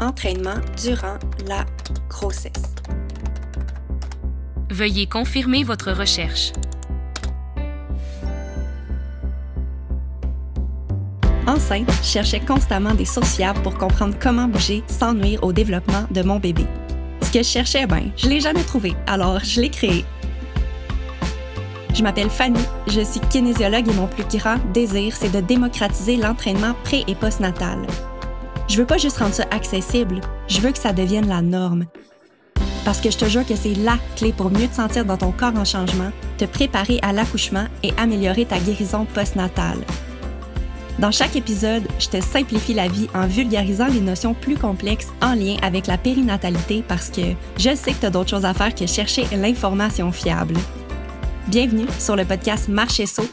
entraînement durant la grossesse. Veuillez confirmer votre recherche. Enceinte, je cherchais constamment des sources fiables pour comprendre comment bouger sans nuire au développement de mon bébé. Ce que je cherchais, ben, je l'ai jamais trouvé, alors je l'ai créé. Je m'appelle Fanny, je suis kinésiologue et mon plus grand désir, c'est de démocratiser l'entraînement pré- et postnatal. Je veux pas juste rendre ça accessible, je veux que ça devienne la norme. Parce que je te jure que c'est la clé pour mieux te sentir dans ton corps en changement, te préparer à l'accouchement et améliorer ta guérison postnatale. Dans chaque épisode, je te simplifie la vie en vulgarisant les notions plus complexes en lien avec la périnatalité parce que je sais que tu as d'autres choses à faire que chercher l'information fiable. Bienvenue sur le podcast Marcher Saut,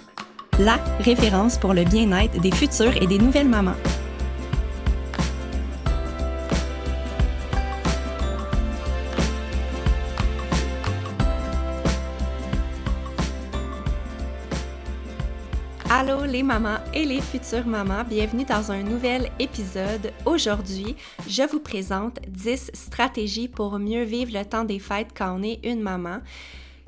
la référence pour le bien-être des futures et des nouvelles mamans. Les mamans et les futures mamans, bienvenue dans un nouvel épisode. Aujourd'hui, je vous présente 10 stratégies pour mieux vivre le temps des fêtes quand on est une maman.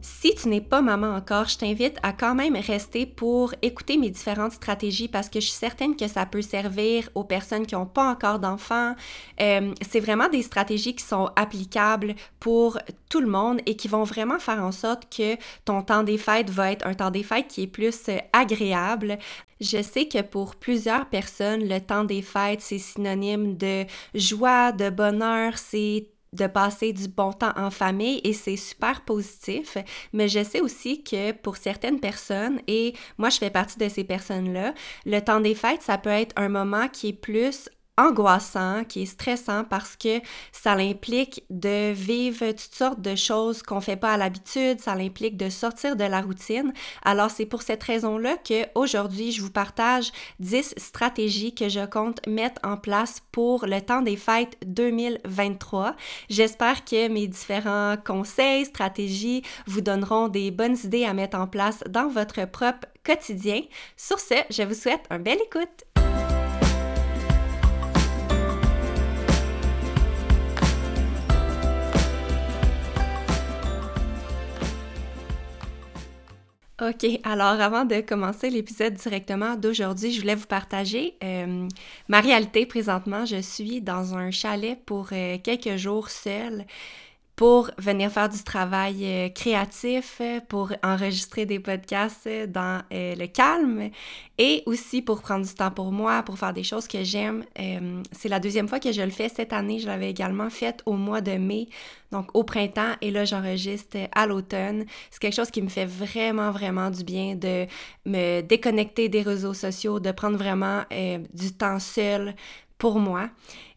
Si tu n'es pas maman encore, je t'invite à quand même rester pour écouter mes différentes stratégies parce que je suis certaine que ça peut servir aux personnes qui n'ont pas encore d'enfants. Euh, c'est vraiment des stratégies qui sont applicables pour tout le monde et qui vont vraiment faire en sorte que ton temps des fêtes va être un temps des fêtes qui est plus euh, agréable. Je sais que pour plusieurs personnes, le temps des fêtes, c'est synonyme de joie, de bonheur, c'est de passer du bon temps en famille et c'est super positif. Mais je sais aussi que pour certaines personnes, et moi je fais partie de ces personnes-là, le temps des fêtes, ça peut être un moment qui est plus angoissant, qui est stressant parce que ça implique de vivre toutes sortes de choses qu'on fait pas à l'habitude, ça implique de sortir de la routine. Alors c'est pour cette raison-là que aujourd'hui, je vous partage 10 stratégies que je compte mettre en place pour le temps des fêtes 2023. J'espère que mes différents conseils, stratégies vous donneront des bonnes idées à mettre en place dans votre propre quotidien. Sur ce, je vous souhaite un bel écoute. OK, alors avant de commencer l'épisode directement d'aujourd'hui, je voulais vous partager euh, ma réalité présentement. Je suis dans un chalet pour euh, quelques jours seule pour venir faire du travail euh, créatif, pour enregistrer des podcasts dans euh, le calme et aussi pour prendre du temps pour moi, pour faire des choses que j'aime. Euh, c'est la deuxième fois que je le fais cette année. Je l'avais également fait au mois de mai, donc au printemps, et là j'enregistre à l'automne. C'est quelque chose qui me fait vraiment, vraiment du bien de me déconnecter des réseaux sociaux, de prendre vraiment du temps seul pour moi.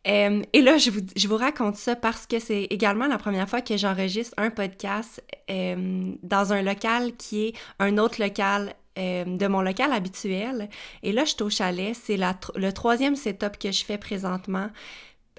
Euh, et là, je vous, raconte ça parce que c'est également la première fois que j'enregistre un podcast euh, dans un local qui est un autre local euh, de mon local habituel. Et là, je suis au chalet. C'est le troisième setup que je fais présentement.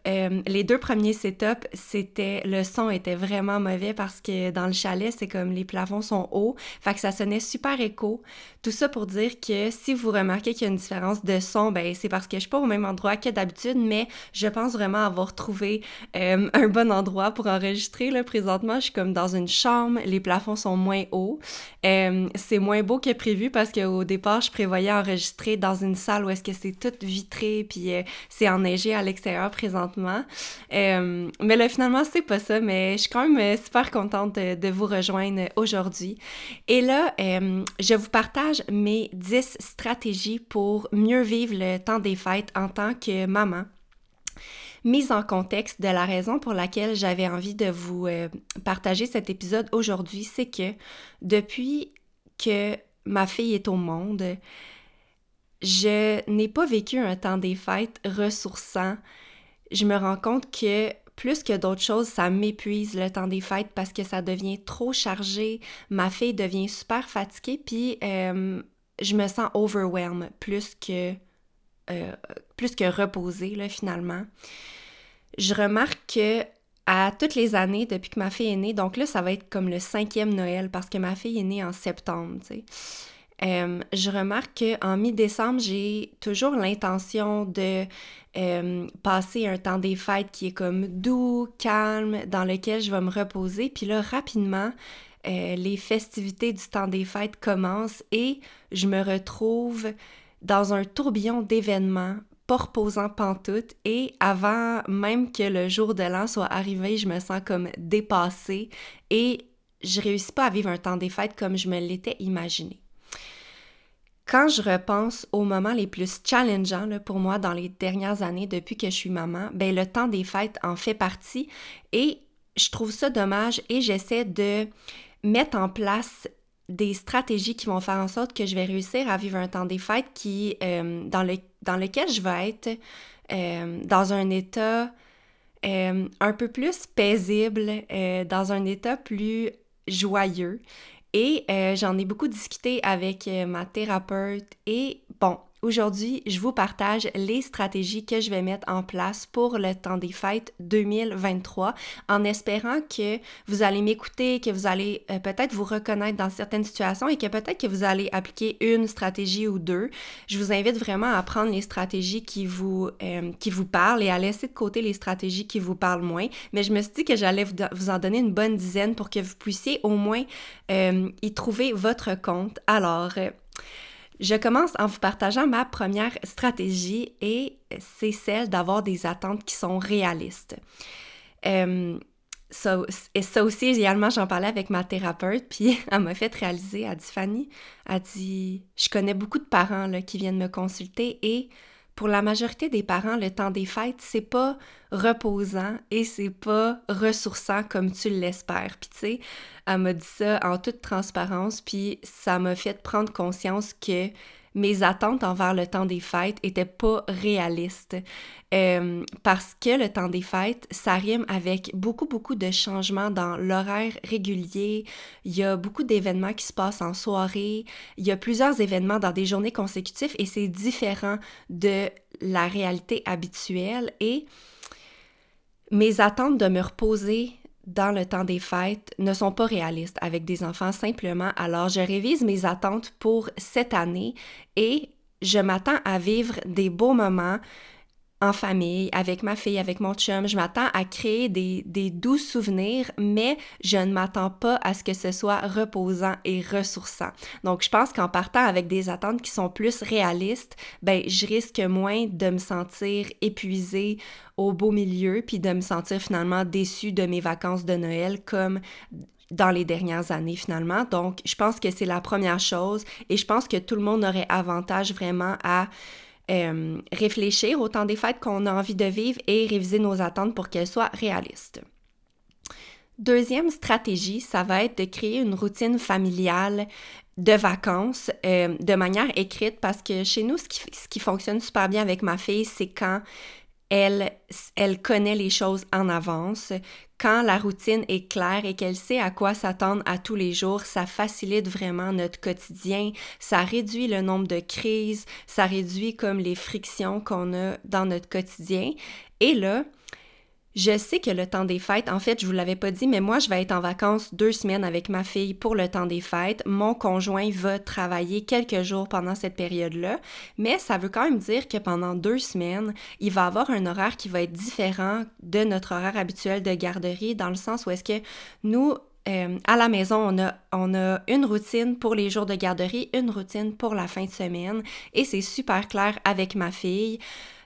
Euh, les deux premiers setups, c'était le son était vraiment mauvais parce que dans le chalet, c'est comme les plafonds sont hauts, fait que ça sonnait super écho. Tout ça pour dire que si vous remarquez qu'il y a une différence de son, ben c'est parce que je suis pas au même endroit que d'habitude, mais je pense vraiment avoir trouvé euh, un bon endroit pour enregistrer. Là, présentement, je suis comme dans une chambre, les plafonds sont moins hauts. Euh, c'est moins beau que prévu parce qu'au départ, je prévoyais enregistrer dans une salle où est-ce que c'est tout vitré, puis c'est enneigé à l'extérieur présentement euh, mais là, finalement, c'est pas ça, mais je suis quand même euh, super contente de, vous rejoindre aujourd'hui. Et là, euh, je vous partage mes 10 stratégies pour mieux vivre le temps des fêtes en tant que maman mise en contexte de la raison pour laquelle j'avais envie de vous partager cet épisode aujourd'hui, c'est que depuis que ma fille est au monde, je n'ai pas vécu un temps des fêtes ressourçant, je me rends compte que plus que d'autres choses, ça m'épuise le temps des fêtes parce que ça devient trop chargé. Ma fille devient super fatiguée, puis euh, je me sens overwhelmed plus que, euh, plus que reposée, là, finalement. Je remarque que à toutes les années, depuis que ma fille est née, donc là, ça va être comme le cinquième Noël parce que ma fille est née en septembre. Euh, je remarque qu'en mi-décembre, j'ai toujours l'intention de euh, passer un temps des fêtes qui est comme doux, calme, dans lequel je vais me reposer. Puis là, rapidement, euh, les festivités du temps des fêtes commencent et je me retrouve dans un tourbillon d'événements pas reposant pantoute et avant même que le jour de l'an soit arrivé, je me sens comme dépassée et je réussis pas à vivre un temps des fêtes comme je me l'étais imaginé. Quand je repense aux moments les plus challengeants pour moi dans les dernières années depuis que je suis maman, ben le temps des fêtes en fait partie et je trouve ça dommage et j'essaie de mettre en place des stratégies qui vont faire en sorte que je vais réussir à vivre un temps des fêtes qui, euh, dans, le, dans lequel je vais être euh, dans un état euh, un peu plus paisible, dans un état plus joyeux. Et j'en ai beaucoup discuté avec ma thérapeute et bon, Aujourd'hui, je vous partage les stratégies que je vais mettre en place pour le temps des fêtes 2023 en espérant que vous allez m'écouter, que vous allez euh, peut-être vous reconnaître dans certaines situations et que peut-être que vous allez appliquer une stratégie ou deux. Je vous invite vraiment à prendre les stratégies qui vous, euh, qui vous parlent et à laisser de côté les stratégies qui vous parlent moins. Mais je me suis dit que j'allais vous en donner une bonne dizaine pour que vous puissiez au moins euh, y trouver votre compte. Alors, je commence en vous partageant ma première stratégie et c'est celle d'avoir des attentes qui sont réalistes. Euh, ça, et ça aussi, également, j'en parlais avec ma thérapeute, puis elle m'a fait réaliser, elle dit Fanny, elle dit Je connais beaucoup de parents là, qui viennent me consulter et pour la majorité des parents, le temps des fêtes, c'est pas reposant et c'est pas ressourçant comme tu l'espères. Puis tu sais, elle m'a dit ça en toute transparence, puis ça m'a fait prendre conscience que mes attentes envers le temps des fêtes étaient pas réalistes. Euh, parce que le temps des fêtes, ça rime avec beaucoup, beaucoup de changements dans l'horaire régulier. Il y a beaucoup d'événements qui se passent en soirée. Il y a plusieurs événements dans des journées consécutives et c'est différent de la réalité habituelle. Et mes attentes de me reposer dans le temps des fêtes ne sont pas réalistes avec des enfants simplement. Alors, je révise mes attentes pour cette année et je m'attends à vivre des beaux moments en famille, avec ma fille, avec mon chum. Je m'attends à créer des, des, doux souvenirs, mais je ne m'attends pas à ce que ce soit reposant et ressourçant. Donc, je pense qu'en partant avec des attentes qui sont plus réalistes, ben, je risque moins de me sentir épuisée au beau milieu, puis de me sentir finalement déçue de mes vacances de Noël comme dans les dernières années finalement. Donc, je pense que c'est la première chose et je pense que tout le monde aurait avantage vraiment à euh, réfléchir au des fêtes qu'on a envie de vivre et réviser nos attentes pour qu'elles soient réalistes. Deuxième stratégie, ça va être de créer une routine familiale de vacances euh, de manière écrite parce que chez nous, ce qui fonctionne super bien avec ma fille, c'est quand elle, elle connaît les choses en avance. Quand la routine est claire et qu'elle sait à quoi s'attendre à tous les jours, ça facilite vraiment notre quotidien, ça réduit le nombre de crises, ça réduit comme les frictions qu'on a dans notre quotidien. Et là, je sais que le temps des fêtes, en fait, je vous l'avais pas dit, mais moi, je vais être en vacances deux semaines avec ma fille pour le temps des fêtes. Mon conjoint va travailler quelques jours pendant cette période-là, mais ça veut quand même dire que pendant deux semaines, il va avoir un horaire qui va être différent de notre horaire habituel de garderie, dans le sens où est-ce que nous, euh, à la maison, on a, on a une routine pour les jours de garderie, une routine pour la fin de semaine, et c'est super clair avec ma fille.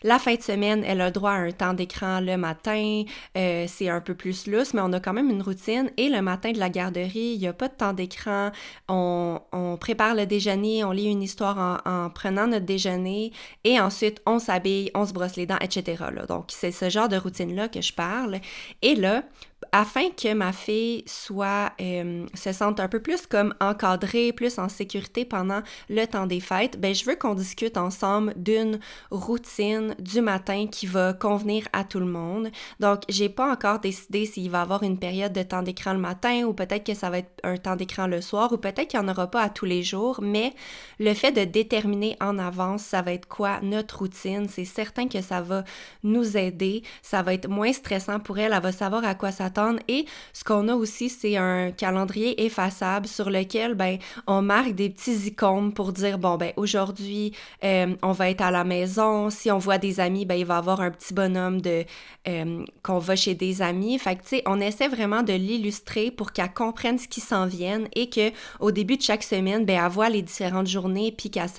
La fin de semaine, elle a droit à un temps d'écran le matin, euh, c'est un peu plus lousse, mais on a quand même une routine. Et le matin de la garderie, il n'y a pas de temps d'écran. On, prépare le déjeuner, on lit une histoire en, prenant notre déjeuner et ensuite on s'habille, on se brosse les dents, etc. Donc c'est ce genre de routine-là que je parle. Et là, afin que ma fille soit, euh, se sente un peu plus comme encadrée, plus en sécurité pendant le temps des fêtes, ben, je veux qu'on discute ensemble d'une routine du matin qui va convenir à tout le monde. Donc, j'ai pas encore décidé s'il va y avoir une période de temps d'écran le matin ou peut-être que ça va être un temps d'écran le soir ou peut-être qu'il n'y en aura pas à tous les jours, mais le fait de déterminer en avance ça va être quoi notre routine, c'est certain que ça va nous aider, ça va être moins stressant pour elle, elle va savoir à quoi s'attendre. Et ce qu'on a aussi, c'est un calendrier effaçable sur lequel ben on marque des petits icônes pour dire bon ben aujourd'hui euh, on va être à la maison, si on voit des amis ben il va avoir un petit bonhomme de euh, qu'on va chez des amis. Fait tu sais on essaie vraiment de l'illustrer pour qu'elle comprenne ce qui s'en vient et que au début de chaque semaine ben elle voit les différentes journées puis qu'elle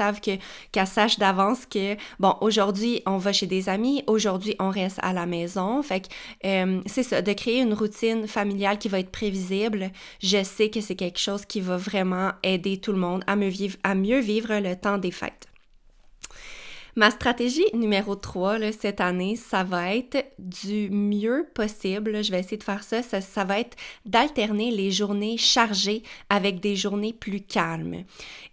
sache d'avance que bon aujourd'hui on va chez des amis, aujourd'hui on reste à la maison. Fait euh, c'est ça de créer une routine familiale qui va être prévisible. Je sais que c'est quelque chose qui va vraiment aider tout le monde à mieux vivre le temps des fêtes. Ma stratégie numéro 3 là, cette année, ça va être du mieux possible. Je vais essayer de faire ça. Ça, va être d'alterner les journées chargées avec des journées plus calmes.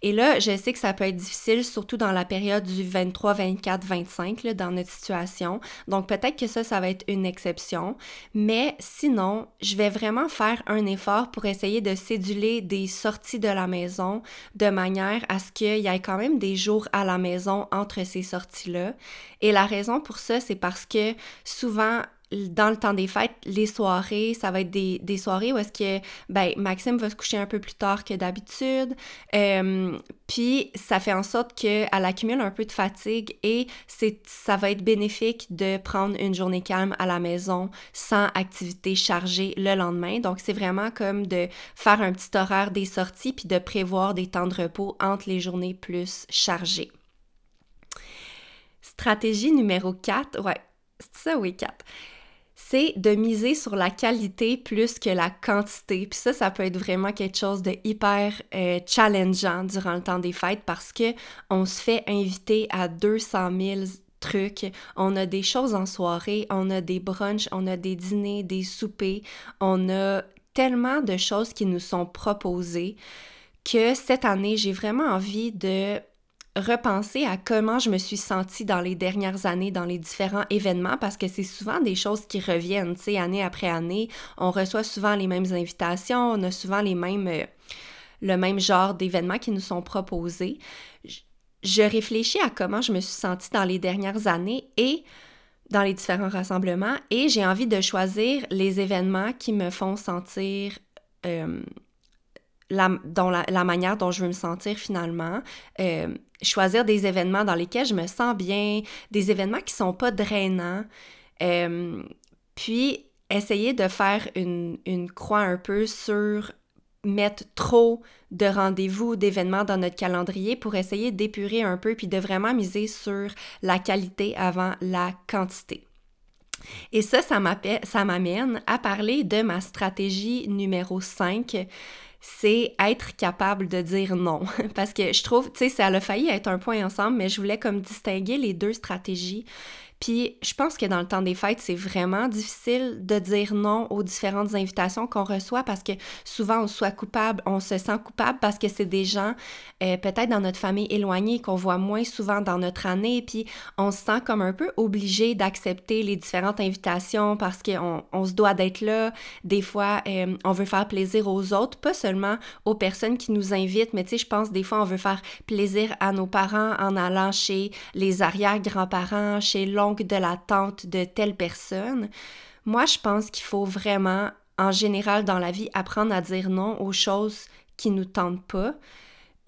Et là, je sais que ça peut être difficile, surtout dans la période du 23, 24, 25, là, dans notre situation. Donc peut-être que ça, ça va être une exception. Mais sinon, je vais vraiment faire un effort pour essayer de céduler des sorties de la maison de manière à ce qu'il y ait quand même des jours à la maison entre ces sortie-là. Et la raison pour ça, c'est parce que souvent, dans le temps des fêtes, les soirées, ça va être des, des soirées où est-ce que, ben, Maxime va se coucher un peu plus tard que d'habitude, euh, puis ça fait en sorte qu'elle accumule un peu de fatigue et ça va être bénéfique de prendre une journée calme à la maison sans activité chargée le lendemain. Donc, c'est vraiment comme de faire un petit horaire des sorties puis de prévoir des temps de repos entre les journées plus chargées. Stratégie numéro 4, ouais, c'est ça, oui, 4 c'est de miser sur la qualité plus que la quantité. Puis ça, ça peut être vraiment quelque chose de hyper euh, challengeant durant le temps des fêtes parce que on se fait inviter à 200 000 trucs. On a des choses en soirée, on a des brunchs, on a des dîners, des soupers, on a tellement de choses qui nous sont proposées que cette année, j'ai vraiment envie de repenser à comment je me suis sentie dans les dernières années, dans les différents événements, parce que c'est souvent des choses qui reviennent, tu sais, année après année. On reçoit souvent les mêmes invitations, on a souvent les mêmes, euh, le même genre d'événements qui nous sont proposés. Je, réfléchis à comment je me suis sentie dans les dernières années et dans les différents rassemblements, et j'ai envie de choisir les événements qui me font sentir... Euh, la, dans la, manière dont je veux me sentir finalement. Euh, choisir des événements dans lesquels je me sens bien, des événements qui sont pas drainants. Euh, puis essayer de faire une, une croix un peu sur mettre trop de rendez-vous, d'événements dans notre calendrier pour essayer d'épurer un peu puis de vraiment miser sur la qualité avant la quantité. Et ça, ça m'amène à parler de ma stratégie numéro 5 c'est être capable de dire non. Parce que je trouve, tu sais, ça a failli être un point ensemble, mais je voulais comme distinguer les deux stratégies. Puis je pense que dans le temps des fêtes, c'est vraiment difficile de dire non aux différentes invitations qu'on reçoit parce que souvent on soit coupable, on se sent coupable parce que c'est des gens euh, peut-être dans notre famille éloignée qu'on voit moins souvent dans notre année, puis on se sent comme un peu obligé d'accepter les différentes invitations parce qu'on on se doit d'être là. Des fois, euh, on veut faire plaisir aux autres, pas seulement aux personnes qui nous invitent, mais tu sais, je pense des fois on veut faire plaisir à nos parents en allant chez les arrière-grands-parents, chez l'oncle de l'attente de telle personne. Moi, je pense qu'il faut vraiment, en général dans la vie, apprendre à dire non aux choses qui nous tentent pas,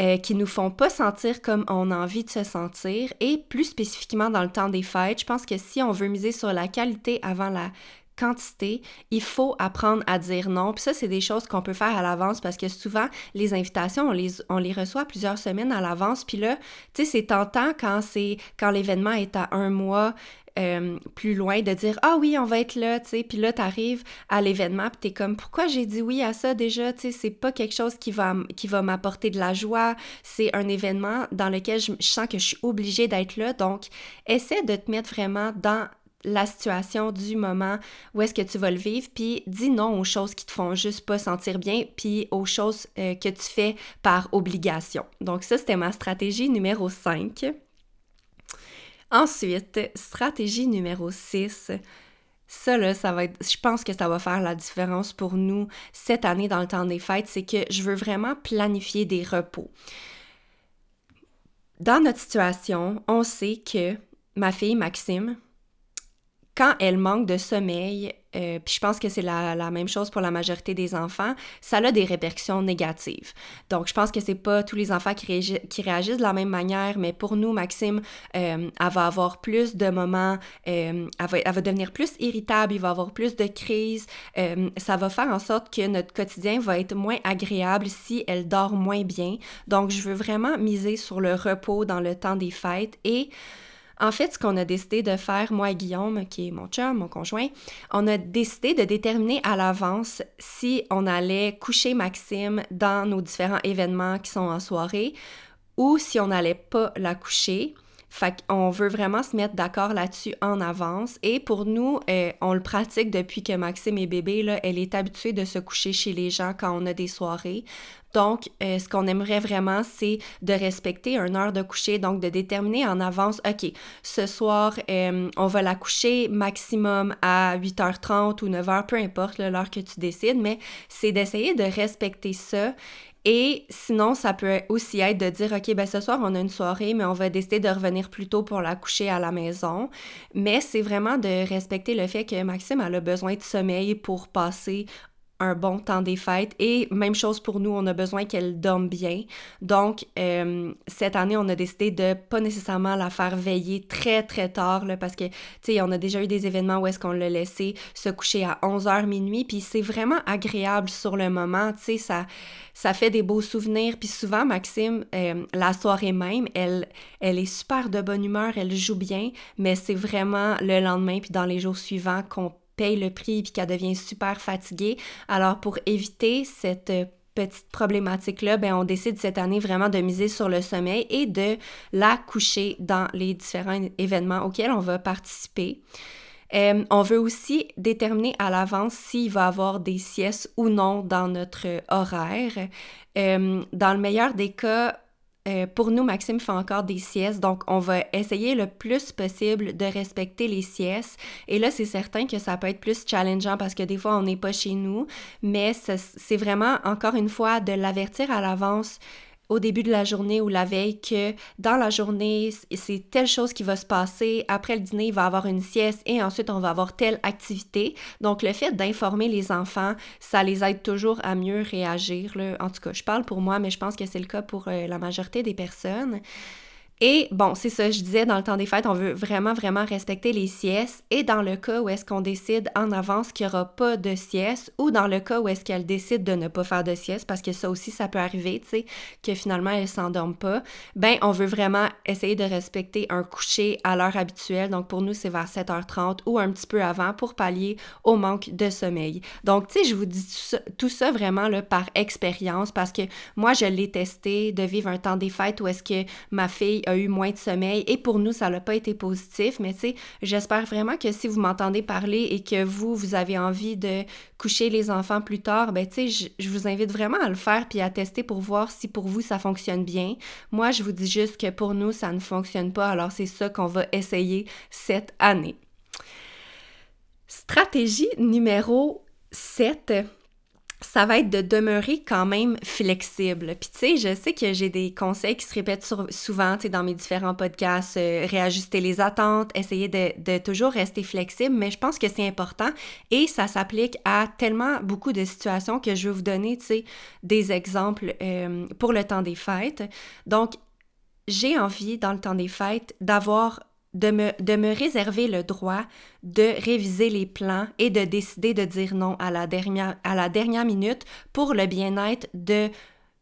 euh, qui nous font pas sentir comme on a envie de se sentir. Et plus spécifiquement dans le temps des fêtes, je pense que si on veut miser sur la qualité avant la quantité, il faut apprendre à dire non. Puis ça, c'est des choses qu'on peut faire à l'avance parce que souvent, les invitations, on les, reçoit plusieurs semaines à l'avance. Puis là, tu sais, c'est tentant quand c'est quand l'événement est à un mois euh, plus loin de dire ah oui on va être là tu sais puis là t'arrives à l'événement puis t'es comme pourquoi j'ai dit oui à ça déjà tu sais? C'est pas quelque chose qui va m'apporter de la joie c'est un événement dans lequel je sens que je suis obligée d'être là donc essaie de te mettre vraiment dans la situation du moment où est-ce que tu vas le vivre, puis dis non aux choses qui te font juste pas sentir bien, puis aux choses euh, que tu fais par obligation. Donc ça, c'était ma stratégie numéro 5. Ensuite, stratégie numéro 6. Ça, là, ça va je pense que ça va faire la différence pour nous cette année dans le temps des fêtes, c'est que je veux vraiment planifier des repos. Dans notre situation, on sait que ma fille Maxime, quand elle manque de sommeil, euh, puis je pense que c'est la, même chose pour la majorité des enfants, ça a des répercussions négatives. Donc, je pense que c'est pas tous les enfants qui, réagissent de la même manière, mais pour nous, Maxime, euh, elle va avoir plus de moments, euh, elle, va, elle, va, devenir plus irritable, il va avoir plus de crises. ça va faire en sorte que notre quotidien va être moins agréable si elle dort moins bien. Donc, je veux vraiment miser sur le repos dans le temps des fêtes et en fait, ce qu'on a décidé de faire, moi et Guillaume, qui est mon chum, mon conjoint, on a décidé de déterminer à l'avance si on allait coucher Maxime dans nos différents événements qui sont en soirée ou si on n'allait pas la coucher. Fait qu'on veut vraiment se mettre d'accord là-dessus en avance. Et pour nous, euh, on le pratique depuis que Maxime est bébé. Là, elle est habituée de se coucher chez les gens quand on a des soirées. Donc, euh, ce qu'on aimerait vraiment, c'est de respecter une heure de coucher, donc de déterminer en avance, OK, ce soir, euh, on va la coucher maximum à 8h30 ou 9h, peu importe l'heure que tu décides, mais c'est d'essayer de respecter ça et sinon, ça peut aussi être de dire, OK, ben ce soir, on a une soirée, mais on va décider de revenir plus tôt pour la coucher à la maison. Mais c'est vraiment de respecter le fait que Maxime a besoin de sommeil pour passer un bon temps des fêtes. Et même chose pour nous, on a besoin qu'elle dorme bien. Donc, euh, cette année, on a décidé de pas nécessairement la faire veiller très, très tard, là, parce que, tu sais, on a déjà eu des événements où est-ce qu'on l'a laissé se coucher à 11h minuit, puis c'est vraiment agréable sur le moment, tu sais, ça, ça fait des beaux souvenirs. Puis souvent, Maxime, euh, la soirée même, elle, elle est super de bonne humeur, elle joue bien, mais c'est vraiment le lendemain, puis dans les jours suivants qu'on paye le prix puis qu'elle devient super fatiguée. Alors pour éviter cette euh, petite problématique-là, ben on décide cette année vraiment de miser sur le sommeil et de la coucher dans les différents événements auxquels on va participer. Euh, on veut aussi déterminer à l'avance s'il va y avoir des siestes ou non dans notre horaire. Euh, dans le meilleur des cas, euh, pour nous, Maxime fait encore des siestes, donc on va essayer le plus possible de respecter les siestes. Et là, c'est certain que ça peut être plus challengeant parce que des fois, on n'est pas chez nous, mais c'est vraiment, encore une fois, de l'avertir à l'avance au début de la journée ou la veille que dans la journée, c'est telle chose qui va se passer. Après le dîner, il va avoir une sieste et ensuite, on va avoir telle activité. Donc, le fait d'informer les enfants, ça les aide toujours à mieux réagir. Là. En tout cas, je parle pour moi, mais je pense que c'est le cas pour euh, la majorité des personnes. Et bon, c'est ça, je disais, dans le temps des fêtes, on veut vraiment, vraiment respecter les siestes. Et dans le cas où est-ce qu'on décide en avance qu'il n'y aura pas de sieste, ou dans le cas où est-ce qu'elle décide de ne pas faire de sieste, parce que ça aussi, ça peut arriver, tu sais, que finalement, elle ne s'endorme pas, ben, on veut vraiment essayer de respecter un coucher à l'heure habituelle. Donc, pour nous, c'est vers 7h30 ou un petit peu avant pour pallier au manque de sommeil. Donc, tu sais, je vous dis tout ça, vraiment par expérience, parce que moi, je l'ai testé de vivre un temps des fêtes où est-ce que ma fille eu moins de sommeil et pour nous, ça n'a pas été positif. Mais tu sais, j'espère vraiment que si vous m'entendez parler et que vous, vous avez envie de coucher les enfants plus tard, ben tu sais, je, vous invite vraiment à le faire puis à tester pour voir si pour vous, ça fonctionne bien. Moi, je vous dis juste que pour nous, ça ne fonctionne pas. Alors, c'est ça qu'on va essayer cette année. Stratégie numéro 7 ça va être de demeurer quand même flexible. Puis tu sais, je sais que j'ai des conseils qui se répètent souvent, tu sais, dans mes différents podcasts, euh, réajuster les attentes, essayer de, toujours rester flexible, mais je pense que c'est important et ça s'applique à tellement beaucoup de situations que je vais vous donner, tu sais, des exemples euh, pour le temps des fêtes. Donc, j'ai envie, dans le temps des fêtes, d'avoir de me, de me réserver le droit de réviser les plans et de décider de dire non à la dernière, à la dernière minute pour le bien-être de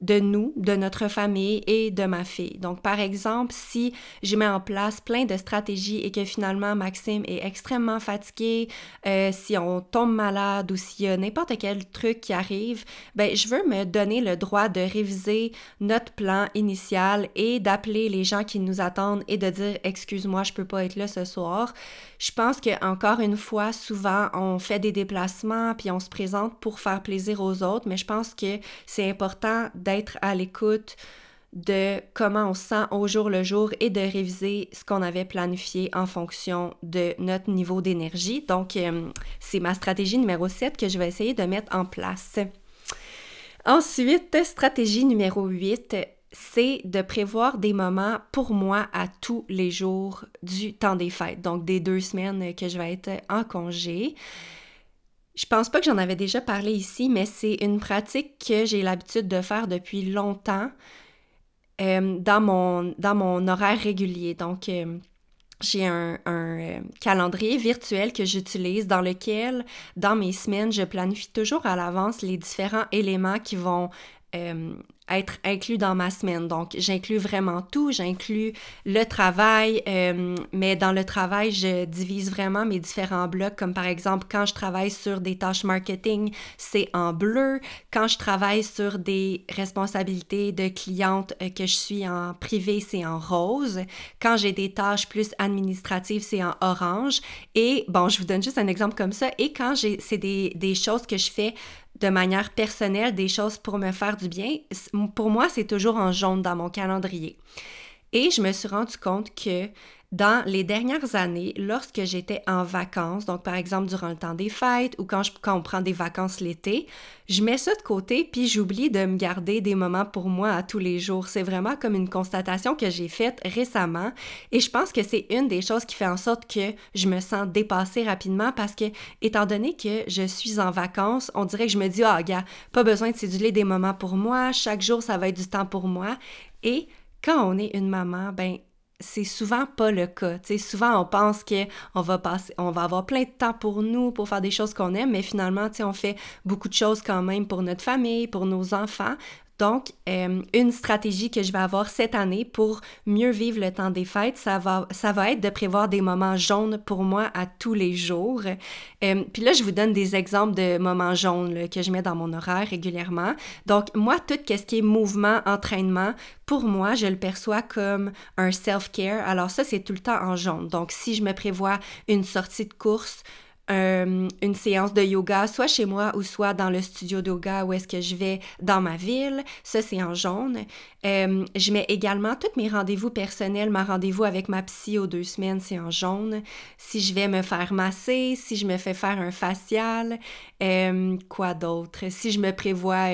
de nous, de notre famille et de ma fille. Donc, par exemple, si je mets en place plein de stratégies et que finalement Maxime est extrêmement fatigué, euh, si on tombe malade ou s'il y a n'importe quel truc qui arrive, ben, je veux me donner le droit de réviser notre plan initial et d'appeler les gens qui nous attendent et de dire excuse-moi, je peux pas être là ce soir. Je pense que encore une fois, souvent on fait des déplacements puis on se présente pour faire plaisir aux autres, mais je pense que c'est important à l'écoute de comment on se sent au jour le jour et de réviser ce qu'on avait planifié en fonction de notre niveau d'énergie. Donc, euh, c'est ma stratégie numéro 7 que je vais essayer de mettre en place. Ensuite, stratégie numéro 8, c'est de prévoir des moments pour moi à tous les jours du temps des fêtes, donc des deux semaines que je vais être en congé. Je pense pas que j'en avais déjà parlé ici, mais c'est une pratique que j'ai l'habitude de faire depuis longtemps euh, dans, mon, dans mon horaire régulier. Donc, euh, j'ai un, euh, calendrier virtuel que j'utilise dans lequel, dans mes semaines, je planifie toujours à l'avance les différents éléments qui vont être inclus dans ma semaine. Donc, j'inclus vraiment tout. J'inclus le travail, euh, mais dans le travail, je divise vraiment mes différents blocs, comme par exemple, quand je travaille sur des tâches marketing, c'est en bleu. Quand je travaille sur des responsabilités de clientes euh, que je suis en privé, c'est en rose. Quand j'ai des tâches plus administratives, c'est en orange. Et bon, je vous donne juste un exemple comme ça. Et quand j'ai, c'est des choses que je fais de manière personnelle des choses pour me faire du bien, pour moi, c'est toujours en jaune dans mon calendrier. Et je me suis rendu compte que dans les dernières années, lorsque j'étais en vacances, donc par exemple durant le temps des fêtes ou quand, je, quand on prend des vacances l'été, je mets ça de côté puis j'oublie de me garder des moments pour moi à tous les jours. C'est vraiment comme une constatation que j'ai faite récemment et je pense que c'est une des choses qui fait en sorte que je me sens dépassée rapidement parce que étant donné que je suis en vacances, on dirait que je me dis ah gars, pas besoin de céduler des moments pour moi, chaque jour ça va être du temps pour moi et quand on est une maman, ben c'est souvent pas le cas. souvent, on pense qu'on va passer, on va avoir plein de temps pour nous, pour faire des choses qu'on aime, mais finalement, on fait beaucoup de choses quand même pour notre famille, pour nos enfants. Donc, euh, une stratégie que je vais avoir cette année pour mieux vivre le temps des fêtes, ça va, ça va être de prévoir des moments jaunes pour moi à tous les jours. Euh, puis là, je vous donne des exemples de moments jaunes que je mets dans mon horaire régulièrement. Donc, moi, tout ce qui est mouvement, entraînement, pour moi, je le perçois comme un self-care. Alors ça, c'est tout le temps en jaune. Donc, si je me prévois une sortie de course, euh, une séance de yoga, soit chez moi ou soit dans le studio de yoga où est-ce que je vais dans ma ville. Ça, c'est en jaune. Euh, je mets également tous mes rendez-vous personnels, ma rendez-vous avec ma psy aux deux semaines, c'est en jaune. Si je vais me faire masser, si je me fais faire un facial, euh, quoi d'autre? Si je me prévois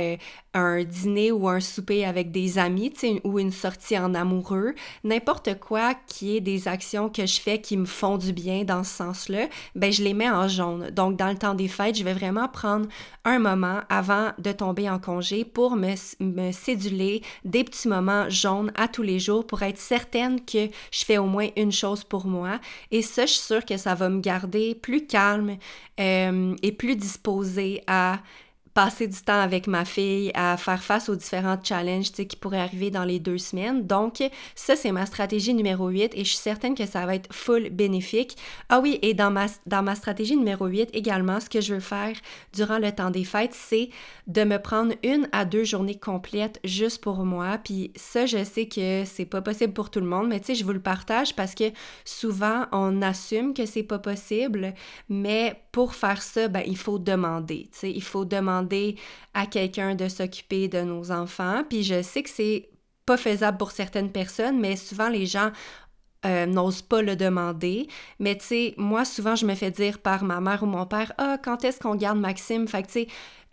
un dîner ou un souper avec des amis, ou une sortie en amoureux, n'importe quoi qui est des actions que je fais qui me font du bien dans ce sens-là, ben je les mets en jaune. Donc, dans le temps des fêtes, je vais vraiment prendre un moment avant de tomber en congé pour me, me céduler des petits moments jaunes à tous les jours pour être certaine que je fais au moins une chose pour moi. Et ça, je suis sûre que ça va me garder plus calme euh, et plus disposée à passer du temps avec ma fille, à faire face aux différents challenges qui pourraient arriver dans les deux semaines. Donc, ça, c'est ma stratégie numéro 8 et je suis certaine que ça va être full bénéfique. Ah oui, et dans ma, stratégie numéro 8 également, ce que je veux faire durant le temps des fêtes, c'est de me prendre une à deux journées complètes juste pour moi. Puis ça, je sais que c'est pas possible pour tout le monde, mais tu sais, je vous le partage parce que souvent, on assume que c'est pas possible, mais pour faire ça, ben, il faut demander. Il faut demander à quelqu'un de s'occuper de nos enfants. Puis je sais que c'est pas faisable pour certaines personnes, mais souvent les gens euh, n'osent pas le demander. Mais tu sais, moi, souvent, je me fais dire par ma mère ou mon père, ah, quand est-ce qu'on garde Maxime? Fait tu sais,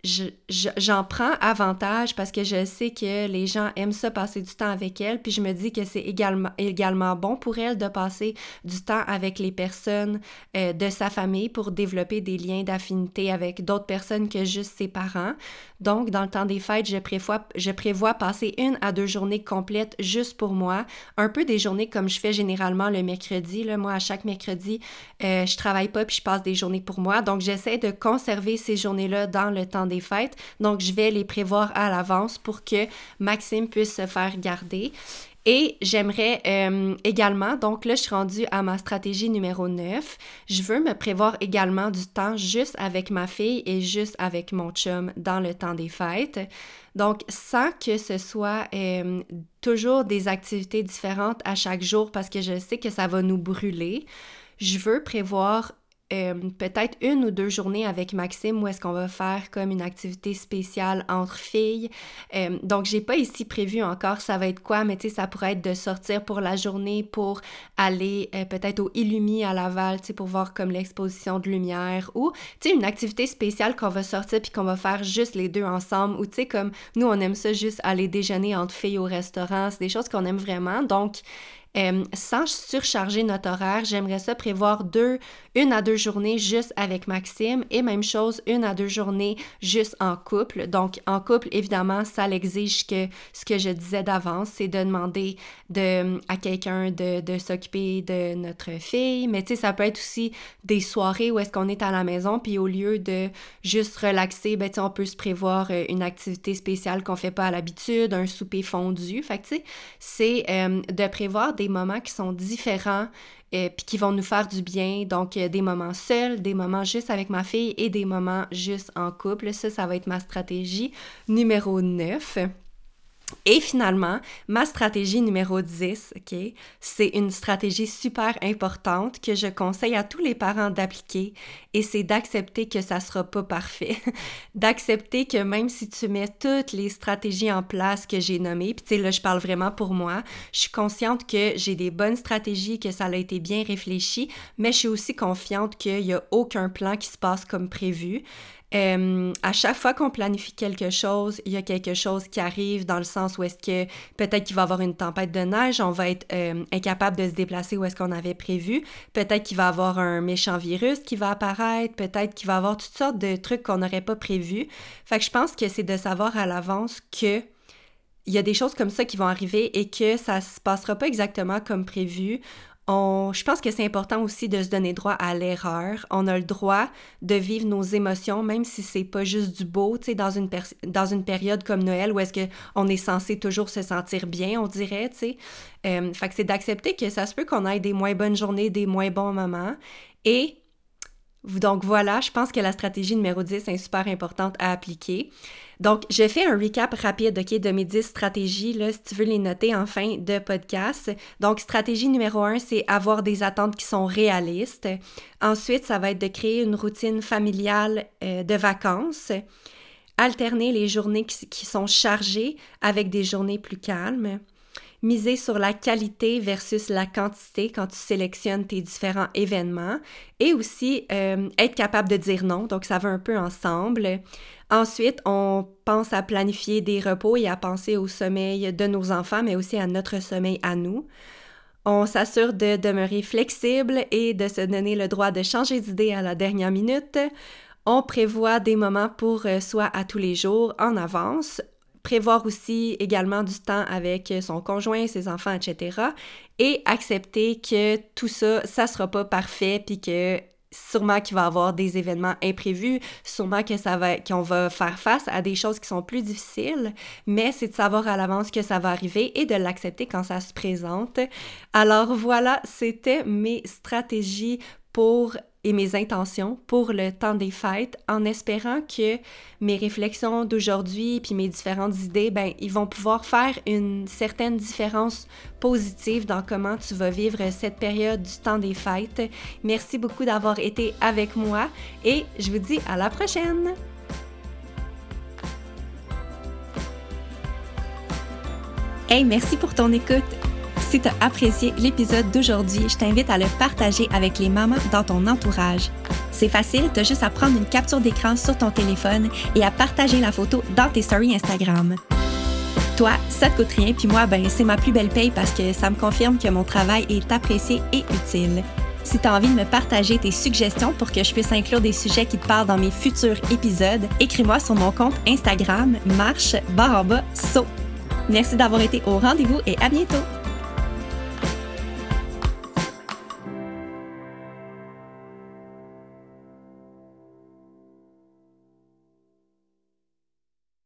j'en prends avantage parce que je sais que les gens aiment ça passer du temps avec elle, puis je me dis que c'est également, également bon pour elle de passer du temps avec les personnes euh, de sa famille pour développer des liens d'affinité avec d'autres personnes que juste ses parents. Donc, dans le temps des fêtes, je prévois, je prévois passer une à deux journées complètes juste pour moi, un peu des journées comme je fais généralement le mercredi. Là. Moi, à chaque mercredi, euh, je travaille pas puis je passe des journées pour moi. Donc, j'essaie de conserver ces journées-là dans le temps des fêtes. Donc, je vais les prévoir à l'avance pour que Maxime puisse se faire garder. Et j'aimerais euh, également, donc là, je suis rendue à ma stratégie numéro 9. Je veux me prévoir également du temps juste avec ma fille et juste avec mon chum dans le temps des fêtes. Donc, sans que ce soit euh, toujours des activités différentes à chaque jour parce que je sais que ça va nous brûler, je veux prévoir euh, peut-être une ou deux journées avec Maxime où est-ce qu'on va faire comme une activité spéciale entre filles. Euh, donc, j'ai pas ici prévu encore ça va être quoi, mais tu sais, ça pourrait être de sortir pour la journée pour aller euh, peut-être au Illumi à Laval, tu sais, pour voir comme l'exposition de lumière ou, tu sais, une activité spéciale qu'on va sortir puis qu'on va faire juste les deux ensemble ou, tu sais, comme nous, on aime ça juste aller déjeuner entre filles au restaurant. C'est des choses qu'on aime vraiment. Donc, euh, sans surcharger notre horaire, j'aimerais ça prévoir deux, une à deux journées juste avec Maxime et même chose, une à deux journées juste en couple. Donc, en couple, évidemment, ça l'exige que ce que je disais d'avance, c'est de demander de, à quelqu'un de, de s'occuper de notre fille. Mais tu sais, ça peut être aussi des soirées où est-ce qu'on est à la maison, puis au lieu de juste relaxer, ben, on peut se prévoir euh, une activité spéciale qu'on fait pas à l'habitude, un souper fondu. Fait que, tu sais, c'est euh, de prévoir des moments qui sont différents et euh, puis qui vont nous faire du bien. Donc, des moments seuls, des moments juste avec ma fille et des moments juste en couple. Ça, ça va être ma stratégie numéro 9. Et finalement, ma stratégie numéro 10, OK, c'est une stratégie super importante que je conseille à tous les parents d'appliquer et c'est d'accepter que ça sera pas parfait. d'accepter que même si tu mets toutes les stratégies en place que j'ai nommées, puis tu sais, là, je parle vraiment pour moi, je suis consciente que j'ai des bonnes stratégies, que ça a été bien réfléchi, mais je suis aussi confiante qu'il y a aucun plan qui se passe comme prévu. Euh, à chaque fois qu'on planifie quelque chose, il y a quelque chose qui arrive dans le sens où est-ce que peut-être qu'il va y avoir une tempête de neige, on va être euh, incapable de se déplacer où est-ce qu'on avait prévu, peut-être qu'il va y avoir un méchant virus qui va apparaître, peut-être qu'il va y avoir toutes sortes de trucs qu'on n'aurait pas prévus. Fait que je pense que c'est de savoir à l'avance que il y a des choses comme ça qui vont arriver et que ça se passera pas exactement comme prévu je pense que c'est important aussi de se donner droit à l'erreur. On a le droit de vivre nos émotions, même si c'est pas juste du beau, tu sais, dans une, dans une période comme Noël où est-ce qu'on est censé toujours se sentir bien, on dirait, tu sais. Euh, fait que c'est d'accepter que ça se peut qu'on ait des moins bonnes journées, des moins bons moments. Et donc voilà, je pense que la stratégie numéro 10 est super importante à appliquer. Donc, je fais un recap rapide ok, de mes 10 stratégies, là, si tu veux les noter en fin de podcast. Donc, stratégie numéro 1, c'est avoir des attentes qui sont réalistes. Ensuite, ça va être de créer une routine familiale euh, de vacances. Alterner les journées qui sont chargées avec des journées plus calmes miser sur la qualité versus la quantité quand tu sélectionnes tes différents événements et aussi euh, être capable de dire non, donc ça va un peu ensemble. Ensuite, on pense à planifier des repos et à penser au sommeil de nos enfants, mais aussi à notre sommeil à nous. On s'assure de demeurer flexible et de se donner le droit de changer d'idée à la dernière minute. On prévoit des moments pour euh, soi à tous les jours en avance prévoir aussi également du temps avec son conjoint, ses enfants, etc. Et accepter que tout ça, ça sera pas parfait, puis que sûrement qu'il va y avoir des événements imprévus, sûrement que ça va qu'on va faire face à des choses qui sont plus difficiles, mais c'est de savoir à l'avance que ça va arriver et de l'accepter quand ça se présente. Alors voilà, c'était mes stratégies pour et mes intentions pour le temps des fêtes en espérant que mes réflexions d'aujourd'hui puis mes différentes idées, ben, ils vont pouvoir faire une certaine différence positive dans comment tu vas vivre cette période du temps des fêtes. Merci beaucoup d'avoir été avec moi et je vous dis à la prochaine! Hey, merci pour ton écoute! Si tu as apprécié l'épisode d'aujourd'hui, je t'invite à le partager avec les mamans dans ton entourage. C'est facile, tu juste à prendre une capture d'écran sur ton téléphone et à partager la photo dans tes stories Instagram. Toi, ça te coûte rien, puis moi, ben, c'est ma plus belle paye parce que ça me confirme que mon travail est apprécié et utile. Si tu as envie de me partager tes suggestions pour que je puisse inclure des sujets qui te parlent dans mes futurs épisodes, écris-moi sur mon compte Instagram marche barre en bas saut. Merci d'avoir été au rendez-vous et à bientôt!